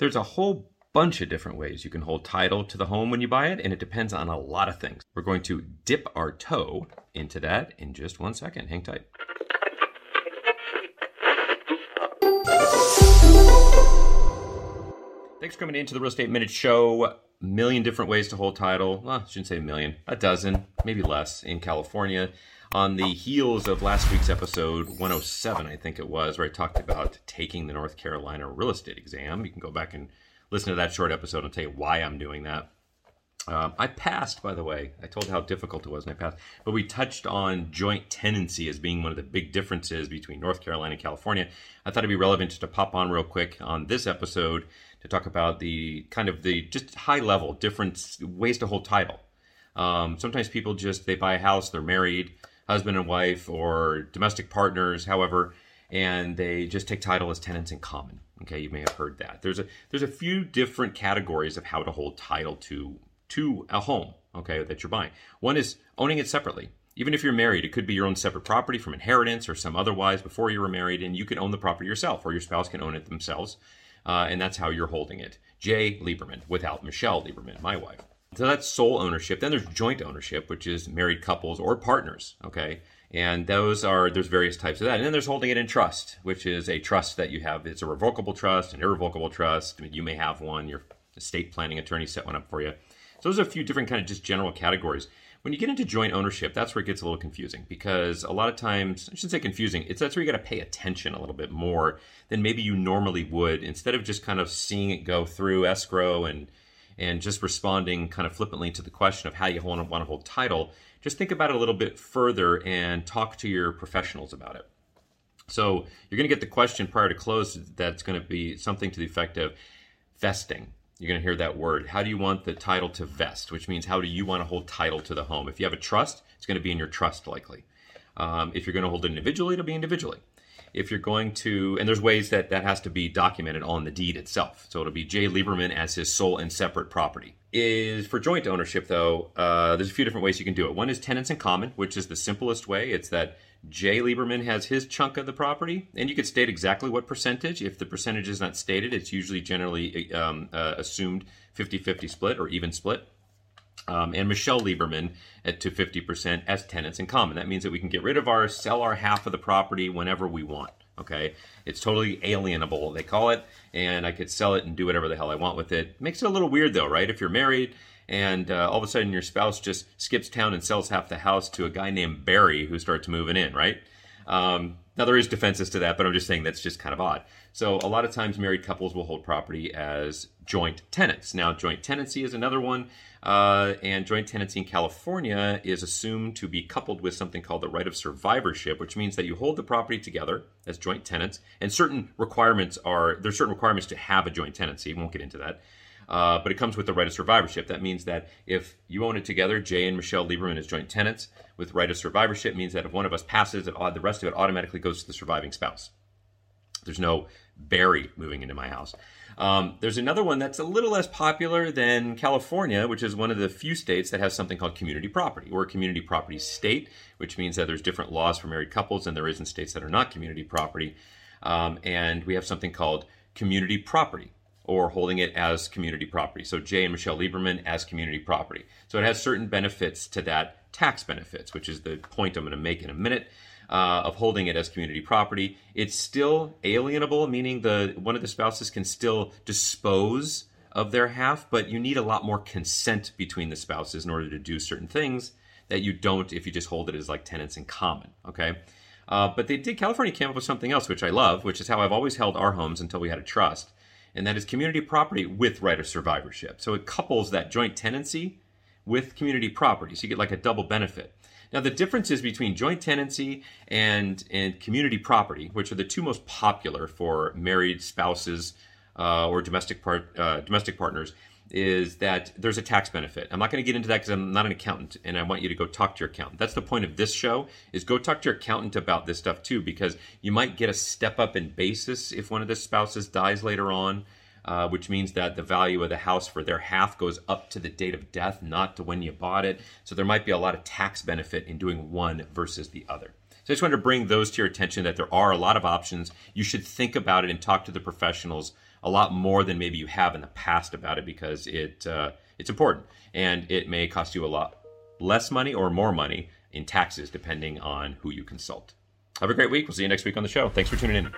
There's a whole bunch of different ways you can hold title to the home when you buy it, and it depends on a lot of things. We're going to dip our toe into that in just one second. Hang tight. Thanks for coming into the Real Estate Minute Show. Million different ways to hold title. Well, I shouldn't say a million, a dozen, maybe less in California. On the heels of last week's episode 107, I think it was, where I talked about taking the North Carolina real estate exam. You can go back and listen to that short episode and tell you why I'm doing that. Um, I passed, by the way. I told how difficult it was, and I passed. But we touched on joint tenancy as being one of the big differences between North Carolina and California. I thought it'd be relevant just to pop on real quick on this episode to talk about the kind of the just high level different ways to hold title. Um, sometimes people just they buy a house, they're married, husband and wife, or domestic partners, however, and they just take title as tenants in common. Okay, you may have heard that. There's a there's a few different categories of how to hold title to to a home. Okay, that you're buying. One is owning it separately. Even if you're married, it could be your own separate property from inheritance or some otherwise before you were married, and you can own the property yourself, or your spouse can own it themselves uh, and that's how you're holding it. Jay Lieberman, without Michelle Lieberman, my wife. So that's sole ownership. Then there's joint ownership, which is married couples or partners. Okay. And those are, there's various types of that. And then there's holding it in trust, which is a trust that you have. It's a revocable trust, an irrevocable trust. I mean, you may have one, your estate planning attorney set one up for you. So those are a few different kind of just general categories. When you get into joint ownership, that's where it gets a little confusing because a lot of times, I shouldn't say confusing, it's that's where you got to pay attention a little bit more than maybe you normally would instead of just kind of seeing it go through escrow and and just responding kind of flippantly to the question of how you want to, hold title, just think about it a little bit further and talk to your professionals about it. So you're going to get the question prior to close that's going to be something to the effect of vesting you're going to hear that word. How do you want the title to vest? Which means how do you want to hold title to the home? If you have a trust, it's going to be in your trust likely. Um, if you're going to hold it individually, it'll be individually. If you're going to, and there's ways that that has to be documented on the deed itself. So it'll be Jay Lieberman as his sole and separate property. Is for joint ownership though, uh, there's a few different ways you can do it. One is tenants in common, which is the simplest way. It's that Jay Lieberman has his chunk of the property, and you could state exactly what percentage. If the percentage is not stated, it's usually generally um, uh, assumed 50 50 split or even split. Um, and Michelle Lieberman at to 50% as tenants in common. That means that we can get rid of our, sell our half of the property whenever we want. Okay, it's totally alienable, they call it, and I could sell it and do whatever the hell I want with it. Makes it a little weird though, right? If you're married and uh, all of a sudden your spouse just skips town and sells half the house to a guy named Barry who starts moving in, right? Um, now there is defenses to that, but I'm just saying that's just kind of odd. So a lot of times married couples will hold property as joint tenants. Now joint tenancy is another one, uh, and joint tenancy in California is assumed to be coupled with something called the right of survivorship, which means that you hold the property together as joint tenants, and certain requirements are there's certain requirements to have a joint tenancy. We won't get into that. Uh, but it comes with the right of survivorship. That means that if you own it together, Jay and Michelle Lieberman as joint tenants, with right of survivorship means that if one of us passes, it, the rest of it automatically goes to the surviving spouse. There's no Barry moving into my house. Um, there's another one that's a little less popular than California, which is one of the few states that has something called community property. We're a community property state, which means that there's different laws for married couples than there is in states that are not community property. Um, and we have something called community property or holding it as community property. So Jay and Michelle Lieberman as community property. So it has certain benefits to that tax benefits, which is the point I'm going to make in a minute. Uh, of holding it as community property, it's still alienable, meaning the one of the spouses can still dispose of their half, but you need a lot more consent between the spouses in order to do certain things that you don't if you just hold it as like tenants in common. Okay. Uh, but they did. California came up with something else, which I love, which is how I've always held our homes until we had a trust and that is community property with right of survivorship. So it couples that joint tenancy with community property. So you get like a double benefit. Now the differences between joint tenancy and and community property, which are the two most popular for married spouses uh, or domestic part uh, domestic partners, is that there's a tax benefit. I'm not going to get into that because I'm not an accountant, and I want you to go talk to your accountant. That's the point of this show: is go talk to your accountant about this stuff too, because you might get a step up in basis if one of the spouses dies later on, uh, which means that the value of the house for their half goes up to the date of death, not to when you bought it. So there might be a lot of tax benefit in doing one versus the other. So I just wanted to bring those to your attention that there are a lot of options. You should think about it and talk to the professionals a lot more than maybe you have in the past about it because it uh, it's important and it may cost you a lot less money or more money in taxes depending on who you consult. Have a great week. We'll see you next week on the show. Thanks for tuning in.